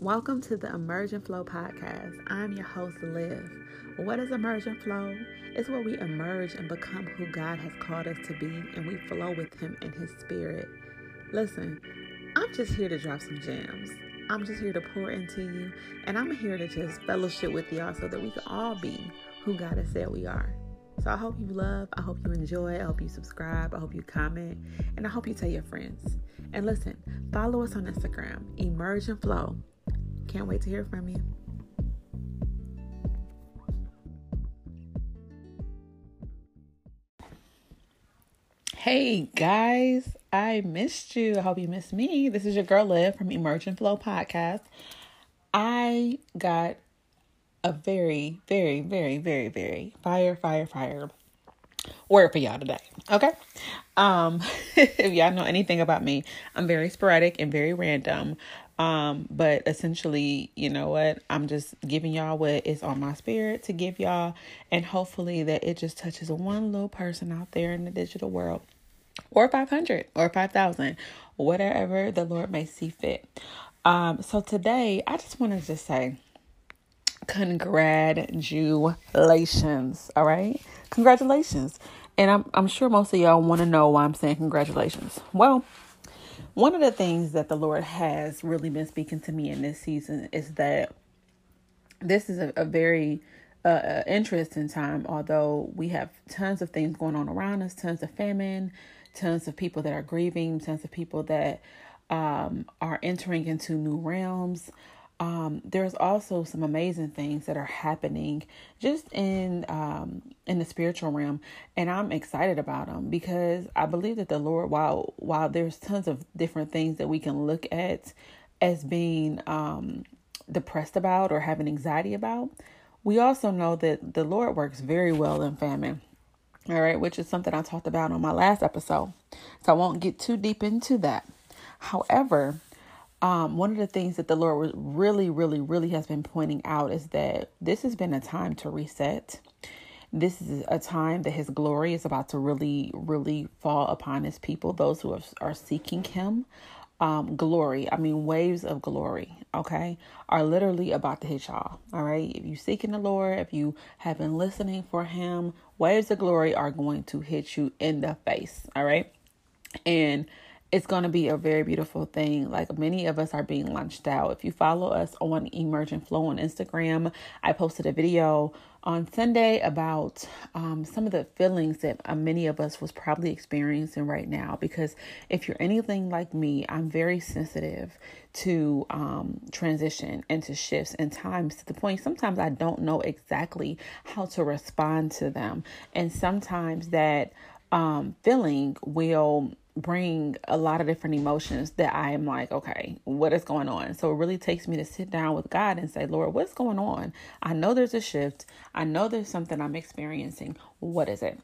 Welcome to the Emergent Flow podcast. I'm your host, Liv. What is Emergent Flow? It's where we emerge and become who God has called us to be, and we flow with Him and His Spirit. Listen, I'm just here to drop some gems. I'm just here to pour into you, and I'm here to just fellowship with y'all so that we can all be who God has said we are. So I hope you love, I hope you enjoy, I hope you subscribe, I hope you comment, and I hope you tell your friends. And listen, follow us on Instagram, Emergent Flow. Can't wait to hear from you. Hey guys, I missed you. I hope you missed me. This is your girl Liv from Emergent Flow Podcast. I got a very, very, very, very, very fire, fire, fire word for y'all today. Okay. Um, if y'all know anything about me, I'm very sporadic and very random. Um, but essentially, you know what? I'm just giving y'all what is on my spirit to give y'all, and hopefully that it just touches one little person out there in the digital world, or 500 or 5,000, whatever the Lord may see fit. Um, so today I just wanted to just say, congratulations. All right. Congratulations. And I'm, I'm sure most of y'all want to know why I'm saying congratulations. Well, one of the things that the Lord has really been speaking to me in this season is that this is a, a very uh, uh, interesting time, although we have tons of things going on around us, tons of famine, tons of people that are grieving, tons of people that um, are entering into new realms um, there's also some amazing things that are happening just in um, in the spiritual realm, and I'm excited about them because I believe that the Lord, while while there's tons of different things that we can look at as being um, depressed about or having anxiety about, we also know that the Lord works very well in famine. All right, which is something I talked about on my last episode, so I won't get too deep into that. However, um, one of the things that the Lord really, really, really has been pointing out is that this has been a time to reset. This is a time that His glory is about to really, really fall upon His people, those who are, seeking Him. Um, glory, I mean, waves of glory, okay, are literally about to hit y'all. All right. If you seeking the Lord, if you have been listening for Him, waves of glory are going to hit you in the face. All right. And it's going to be a very beautiful thing. Like many of us are being launched out. If you follow us on Emergent Flow on Instagram, I posted a video on Sunday about um, some of the feelings that uh, many of us was probably experiencing right now. Because if you're anything like me, I'm very sensitive to um, transition and to shifts and times to the point sometimes I don't know exactly how to respond to them. And sometimes that um, feeling will bring a lot of different emotions that I am like, okay, what is going on? So it really takes me to sit down with God and say, Lord, what's going on? I know there's a shift. I know there's something I'm experiencing. What is it?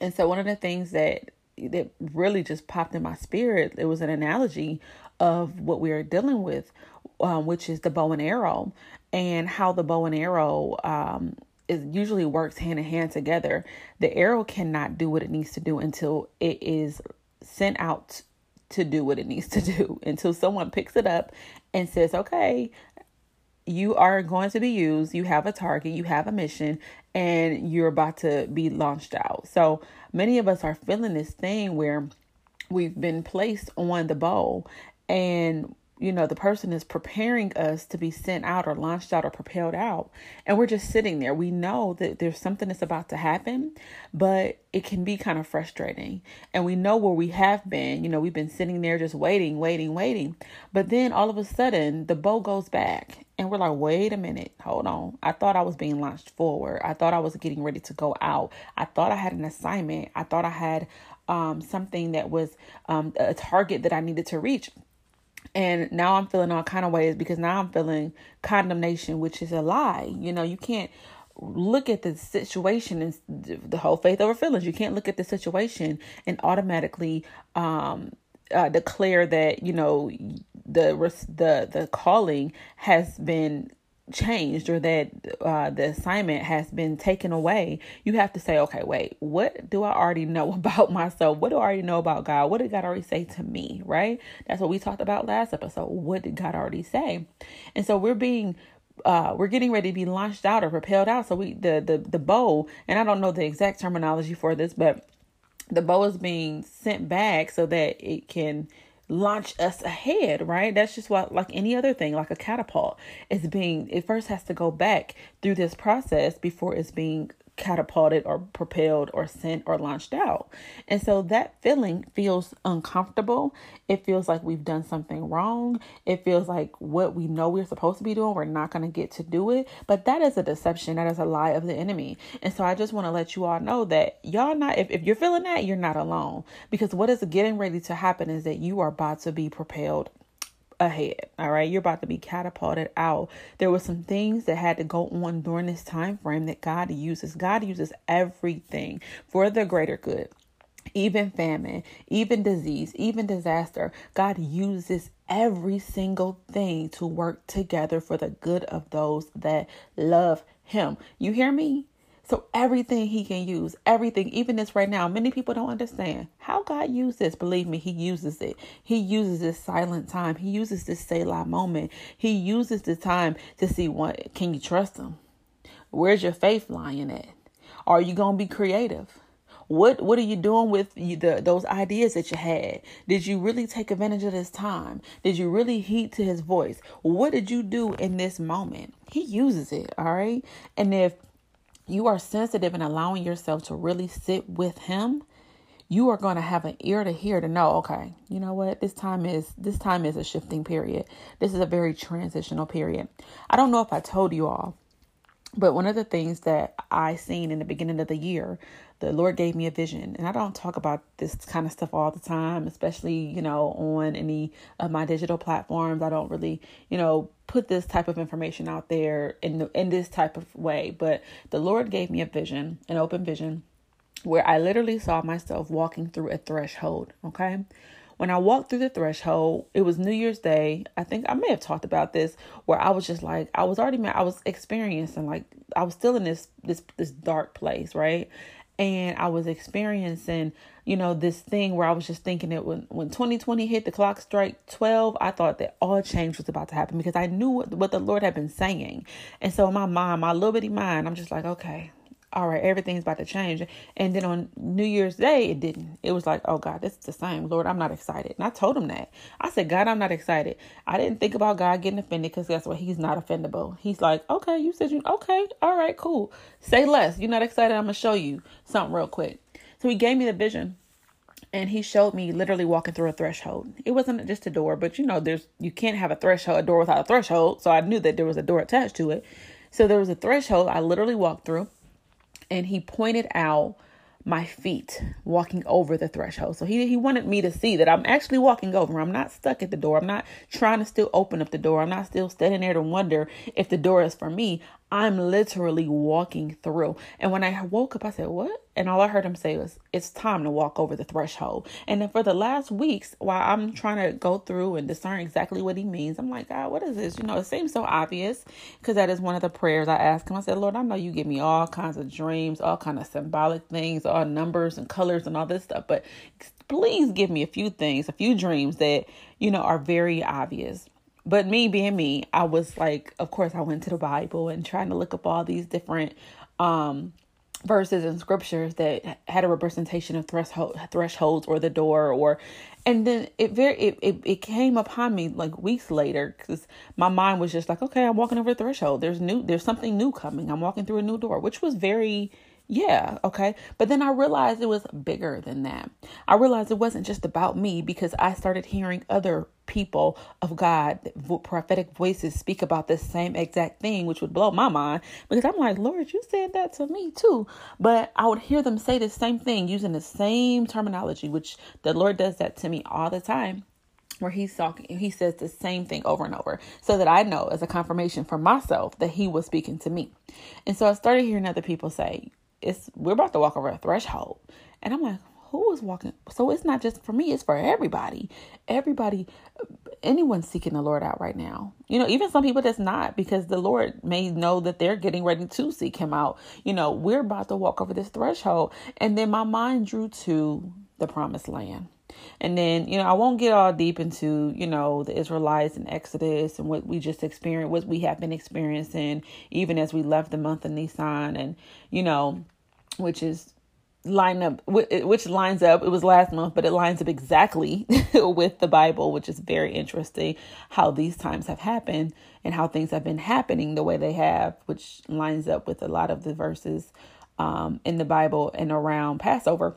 And so one of the things that that really just popped in my spirit, it was an analogy of what we are dealing with, um, which is the bow and arrow, and how the bow and arrow um, is usually works hand in hand together. The arrow cannot do what it needs to do until it is sent out to do what it needs to do until someone picks it up and says, okay, you are going to be used. You have a target, you have a mission, and you're about to be launched out. So many of us are feeling this thing where we've been placed on the bow and you know, the person is preparing us to be sent out or launched out or propelled out. And we're just sitting there. We know that there's something that's about to happen, but it can be kind of frustrating. And we know where we have been. You know, we've been sitting there just waiting, waiting, waiting. But then all of a sudden, the bow goes back. And we're like, wait a minute, hold on. I thought I was being launched forward. I thought I was getting ready to go out. I thought I had an assignment. I thought I had um, something that was um, a target that I needed to reach and now i'm feeling all kind of ways because now i'm feeling condemnation which is a lie. You know you can't look at the situation and the whole faith over feelings. You can't look at the situation and automatically um uh, declare that you know the the the calling has been changed or that uh, the assignment has been taken away, you have to say, okay, wait, what do I already know about myself? What do I already know about God? What did God already say to me? Right? That's what we talked about last episode. What did God already say? And so we're being uh, we're getting ready to be launched out or propelled out. So we the the the bow, and I don't know the exact terminology for this, but the bow is being sent back so that it can launch us ahead, right? That's just what, like any other thing, like a catapult, is being, it first has to go back through this process before it's being catapulted or propelled or sent or launched out. And so that feeling feels uncomfortable. It feels like we've done something wrong. It feels like what we know we're supposed to be doing, we're not going to get to do it. But that is a deception. That is a lie of the enemy. And so I just want to let you all know that y'all not, if, if you're feeling that, you're not alone. Because what is getting ready to happen is that you are about to be propelled ahead. All right, you're about to be catapulted out. There were some things that had to go on during this time frame that God uses. God uses everything for the greater good. Even famine, even disease, even disaster, God uses every single thing to work together for the good of those that love Him. You hear me? So everything he can use, everything, even this right now, many people don't understand how God uses this. Believe me, he uses it. He uses this silent time. He uses this Selah moment. He uses the time to see what can you trust him? Where's your faith lying at? Are you gonna be creative? What what are you doing with you, the those ideas that you had? Did you really take advantage of this time? Did you really heed to his voice? What did you do in this moment? He uses it, all right? And if you are sensitive and allowing yourself to really sit with him you are going to have an ear to hear to know okay you know what? This time is this time is a shifting period. This is a very transitional period. I don't know if i told you all but one of the things that i seen in the beginning of the year the lord gave me a vision and i don't talk about this kind of stuff all the time especially you know on any of my digital platforms i don't really you know put this type of information out there in the, in this type of way. But the Lord gave me a vision, an open vision, where I literally saw myself walking through a threshold. Okay. When I walked through the threshold, it was New Year's Day. I think I may have talked about this where I was just like I was already I was experiencing like I was still in this this this dark place, right? And I was experiencing you know, this thing where I was just thinking that when, when 2020 hit, the clock strike 12, I thought that all change was about to happen because I knew what, what the Lord had been saying. And so in my mind, my little bitty mind, I'm just like, okay, all right, everything's about to change. And then on New Year's Day, it didn't. It was like, oh God, this is the same. Lord, I'm not excited. And I told him that. I said, God, I'm not excited. I didn't think about God getting offended because guess what? He's not offendable. He's like, okay, you said you, okay, all right, cool. Say less. You're not excited. I'm going to show you something real quick. So he gave me the vision and he showed me literally walking through a threshold. It wasn't just a door, but you know, there's you can't have a threshold, a door without a threshold. So I knew that there was a door attached to it. So there was a threshold I literally walked through, and he pointed out my feet walking over the threshold. So he he wanted me to see that I'm actually walking over. I'm not stuck at the door. I'm not trying to still open up the door. I'm not still standing there to wonder if the door is for me. I'm literally walking through. And when I woke up, I said, What? And all I heard him say was, It's time to walk over the threshold. And then for the last weeks, while I'm trying to go through and discern exactly what he means, I'm like, God, what is this? You know, it seems so obvious because that is one of the prayers I asked him. I said, Lord, I know you give me all kinds of dreams, all kind of symbolic things, all numbers and colors and all this stuff, but please give me a few things, a few dreams that, you know, are very obvious. But me being me, I was like, of course, I went to the Bible and trying to look up all these different um, verses and scriptures that had a representation of threshold thresholds or the door or and then it very it, it, it came upon me like weeks later because my mind was just like okay i'm walking over the threshold. There's new there's something new coming. I'm walking through a new door which was very yeah, okay. But then I realized it was bigger than that. I realized it wasn't just about me because I started hearing other people of God, prophetic voices speak about this same exact thing, which would blow my mind because I'm like, Lord, you said that to me too. But I would hear them say the same thing using the same terminology, which the Lord does that to me all the time where he's talking he says the same thing over and over so that i know as a confirmation for myself that he was speaking to me and so i started hearing other people say it's we're about to walk over a threshold. And I'm like, who is walking? So it's not just for me, it's for everybody. Everybody, anyone seeking the Lord out right now. You know, even some people that's not because the Lord may know that they're getting ready to seek him out. You know, we're about to walk over this threshold. And then my mind drew to the promised land. And then, you know, I won't get all deep into, you know, the Israelites and Exodus and what we just experienced, what we have been experiencing, even as we left the month of Nisan and, you know, which is line up which lines up it was last month but it lines up exactly with the bible which is very interesting how these times have happened and how things have been happening the way they have which lines up with a lot of the verses um, in the bible and around passover.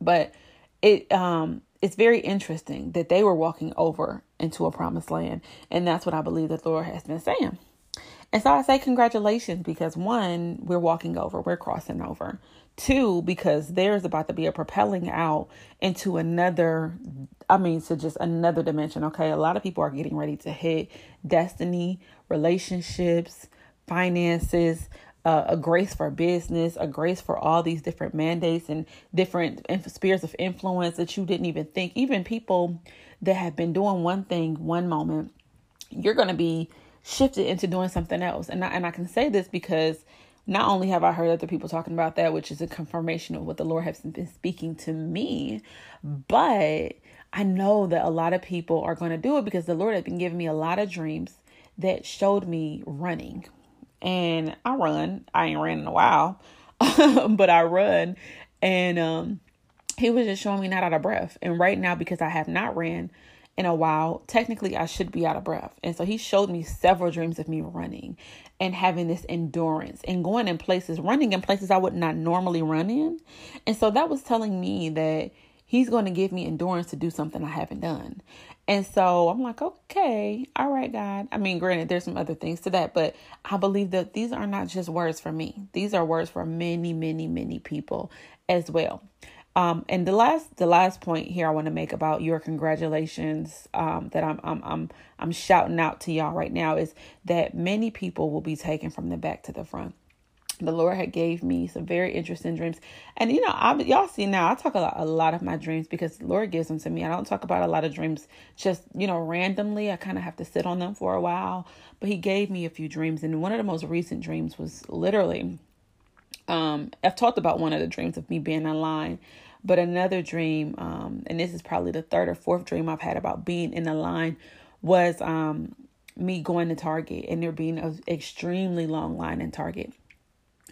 But it um it's very interesting that they were walking over into a promised land and that's what i believe the lord has been saying. And so i say congratulations because one we're walking over we're crossing over. Two because there's about to be a propelling out into another i mean to just another dimension okay? A lot of people are getting ready to hit destiny relationships finances uh, a grace for business, a grace for all these different mandates and different spheres of influence that you didn't even think. Even people that have been doing one thing one moment, you're going to be shifted into doing something else. And I, and I can say this because not only have I heard other people talking about that, which is a confirmation of what the Lord has been speaking to me, but I know that a lot of people are going to do it because the Lord has been giving me a lot of dreams that showed me running and I run. I ain't ran in a while, but I run. And um, he was just showing me not out of breath. And right now, because I have not ran in a while, technically I should be out of breath. And so he showed me several dreams of me running and having this endurance and going in places, running in places I would not normally run in. And so that was telling me that he's going to give me endurance to do something I haven't done. And so I'm like, okay, all right, God. I mean, granted, there's some other things to that, but I believe that these are not just words for me. These are words for many, many, many people as well. Um, and the last, the last point here I want to make about your congratulations um, that I'm, I'm, I'm, I'm shouting out to y'all right now is that many people will be taken from the back to the front the Lord had gave me some very interesting dreams. And you know, I y'all see now I talk a lot, a lot of my dreams because the Lord gives them to me. I don't talk about a lot of dreams just, you know, randomly. I kind of have to sit on them for a while. But he gave me a few dreams and one of the most recent dreams was literally um I've talked about one of the dreams of me being in line, but another dream um and this is probably the third or fourth dream I've had about being in a line was um me going to Target and there being an extremely long line in Target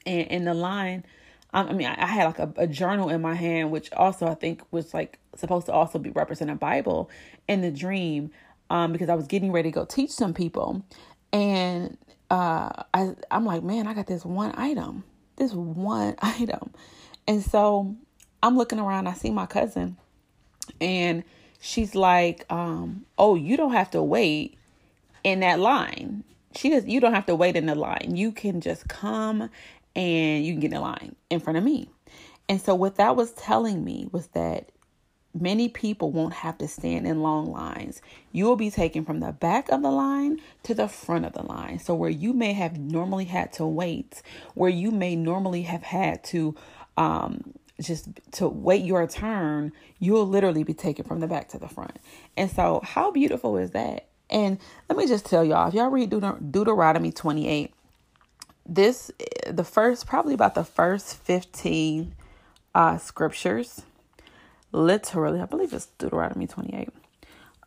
and in the line I mean, I had like a, a, journal in my hand, which also I think was like supposed to also be represent a Bible in the dream, um, because I was getting ready to go teach some people, and uh, I I'm like, man, I got this one item, this one item, and so I'm looking around. I see my cousin, and she's like, um, oh, you don't have to wait in that line. She does. You don't have to wait in the line. You can just come and you can get in line in front of me. And so, what that was telling me was that many people won't have to stand in long lines. You will be taken from the back of the line to the front of the line. So, where you may have normally had to wait, where you may normally have had to, um, just to wait your turn, you'll literally be taken from the back to the front. And so, how beautiful is that? And let me just tell y'all, if y'all read Deuteronomy 28, this the first probably about the first 15 uh scriptures literally i believe it's deuteronomy 28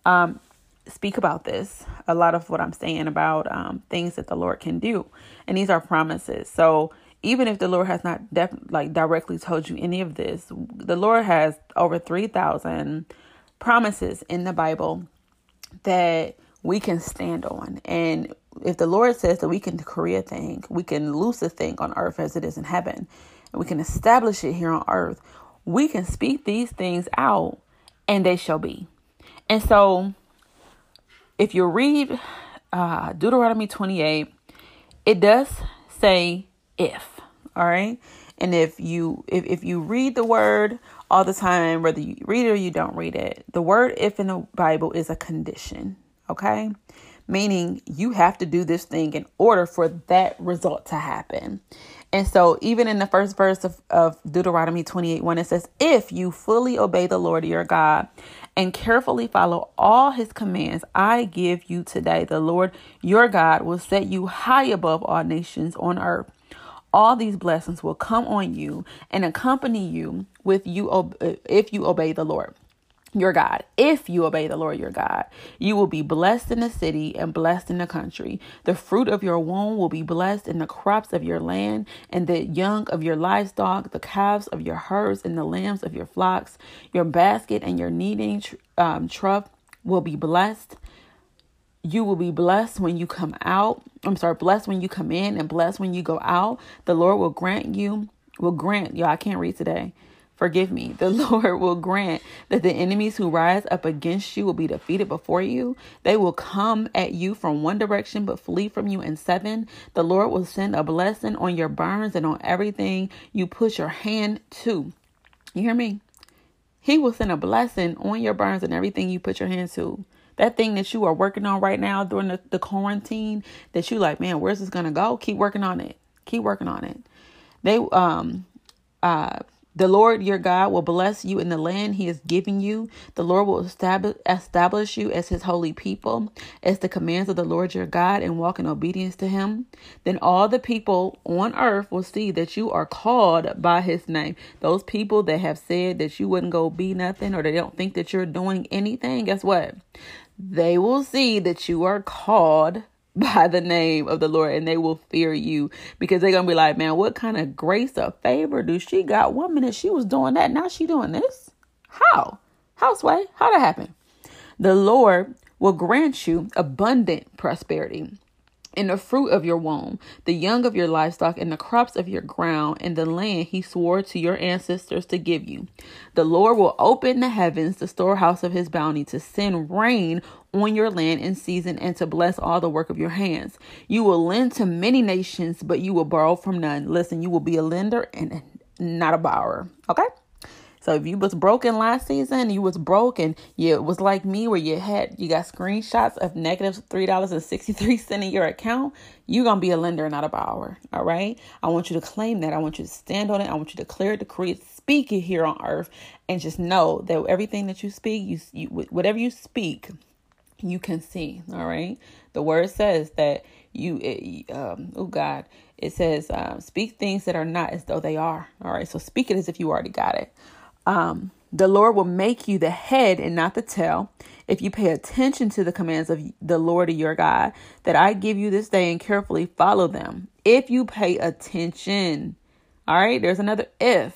um speak about this a lot of what i'm saying about um things that the lord can do. And these are promises. So even if the lord has not def- like directly told you any of this the lord has over 3000 promises in the bible that we can stand on. And if the Lord says that we can create a thing, we can loose a thing on earth as it is in heaven, and we can establish it here on earth, we can speak these things out and they shall be. And so, if you read uh, Deuteronomy 28, it does say if, all right? And if you if, if you read the word all the time, whether you read it or you don't read it, the word if in the Bible is a condition. okay? Meaning you have to do this thing in order for that result to happen. And so, even in the first verse of, of Deuteronomy 28 1, it says, If you fully obey the Lord your God and carefully follow all his commands I give you today, the Lord your God will set you high above all nations on earth. All these blessings will come on you and accompany you with you if you obey the Lord your God. If you obey the Lord your God, you will be blessed in the city and blessed in the country. The fruit of your womb will be blessed in the crops of your land, and the young of your livestock, the calves of your herds, and the lambs of your flocks. Your basket and your kneading um, trough will be blessed. You will be blessed when you come out. I'm sorry, blessed when you come in, and blessed when you go out. The Lord will grant you, will grant, y'all, I can't read today Forgive me. The Lord will grant that the enemies who rise up against you will be defeated before you. They will come at you from one direction but flee from you in seven. The Lord will send a blessing on your barns and on everything you put your hand to. You hear me? He will send a blessing on your barns and everything you put your hand to. That thing that you are working on right now during the, the quarantine, that you like, man, where's this gonna go? Keep working on it. Keep working on it. They um uh the Lord your God will bless you in the land he is giving you. The Lord will establish, you as his holy people, as the commands of the Lord your God, and walk in obedience to him. Then all the people on earth will see that you are called by his name. Those people that have said that you wouldn't go be nothing or they don't think that you're doing anything, guess what? They will see that you are called by the name of the Lord and they will fear you because they're gonna be like, man, what kind of grace or favor do she got? One minute she was doing that, now she doing this. How? Houseway, how that happen? The Lord will grant you abundant prosperity in the fruit of your womb, the young of your livestock, and the crops of your ground, and the land he swore to your ancestors to give you. The Lord will open the heavens, the storehouse of his bounty, to send rain on your land in season and to bless all the work of your hands. You will lend to many nations, but you will borrow from none. Listen, you will be a lender and not a borrower. Okay? So if you was broken last season, you was broken. You it was like me where you had you got screenshots of negative three dollars and sixty three cent in your account. You're gonna be a lender, not a borrower. All right. I want you to claim that. I want you to stand on it. I want you to clear it, decree it, speak it here on earth, and just know that everything that you speak, you, you whatever you speak, you can see. All right. The word says that you it, um, oh god it says um, speak things that are not as though they are all right so speak it as if you already got it um, the Lord will make you the head and not the tail if you pay attention to the commands of the Lord your God that I give you this day and carefully follow them. If you pay attention, all right, there's another if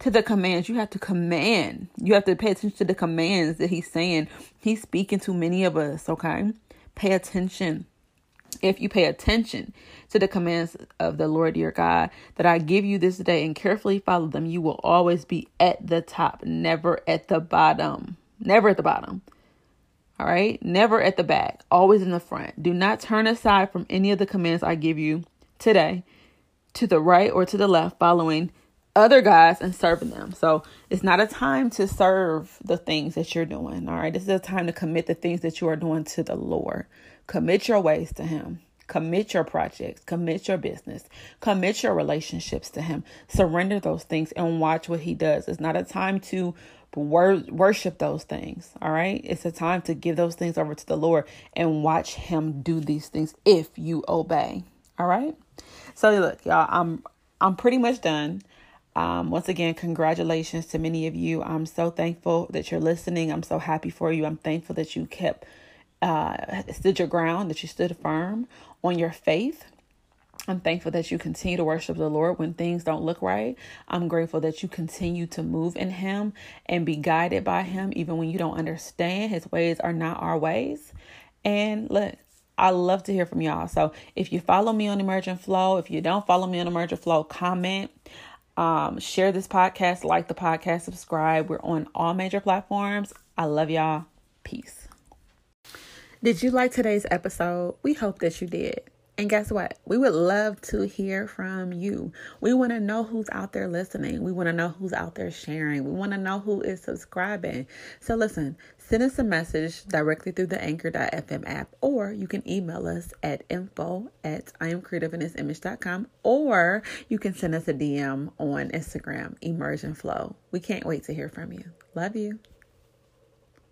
to the commands. You have to command. You have to pay attention to the commands that he's saying. He's speaking to many of us, okay? Pay attention if you pay attention to the commands of the Lord your God that I give you this day and carefully follow them, you will always be at the top, never at the bottom. Never at the bottom. All right? Never at the back, always in the front. Do not turn aside from any of the commands I give you today to the right or to the left, following other guys and serving them. So it's not a time to serve the things that you're doing. All right. This is a time to commit the things that you are doing to the Lord. Commit your ways to Him. Commit your projects, commit your business, commit your relationships to Him. Surrender those things and watch what He does. It's not a time to wor- worship those things, all right? It's a time to give those things over to the Lord and watch Him do these things if you obey, all right? So look, y'all, I'm I'm pretty much done. Um, once again, congratulations to many of you. I'm so thankful that you're listening. I'm so happy for you. I'm thankful that you kept uh, stood your ground, that you stood firm on your faith. I'm thankful that you continue to worship the Lord when things don't look right. I'm grateful that you continue to move in Him and be guided by Him, even when you don't understand. His ways are not our ways. And look, I love to hear from y'all. So if you follow me on Emergent Flow, if you don't follow me on Emergent Flow, comment, um, share this podcast, like the podcast, subscribe. We're on all major platforms. I love y'all. Peace. Did you like today's episode? We hope that you did. And guess what? We would love to hear from you. We want to know who's out there listening. We want to know who's out there sharing. We want to know who is subscribing. So listen, send us a message directly through the anchor.fm app, or you can email us at info at imcreativeinthisimage.com, or you can send us a DM on Instagram, Emergent Flow. We can't wait to hear from you. Love you.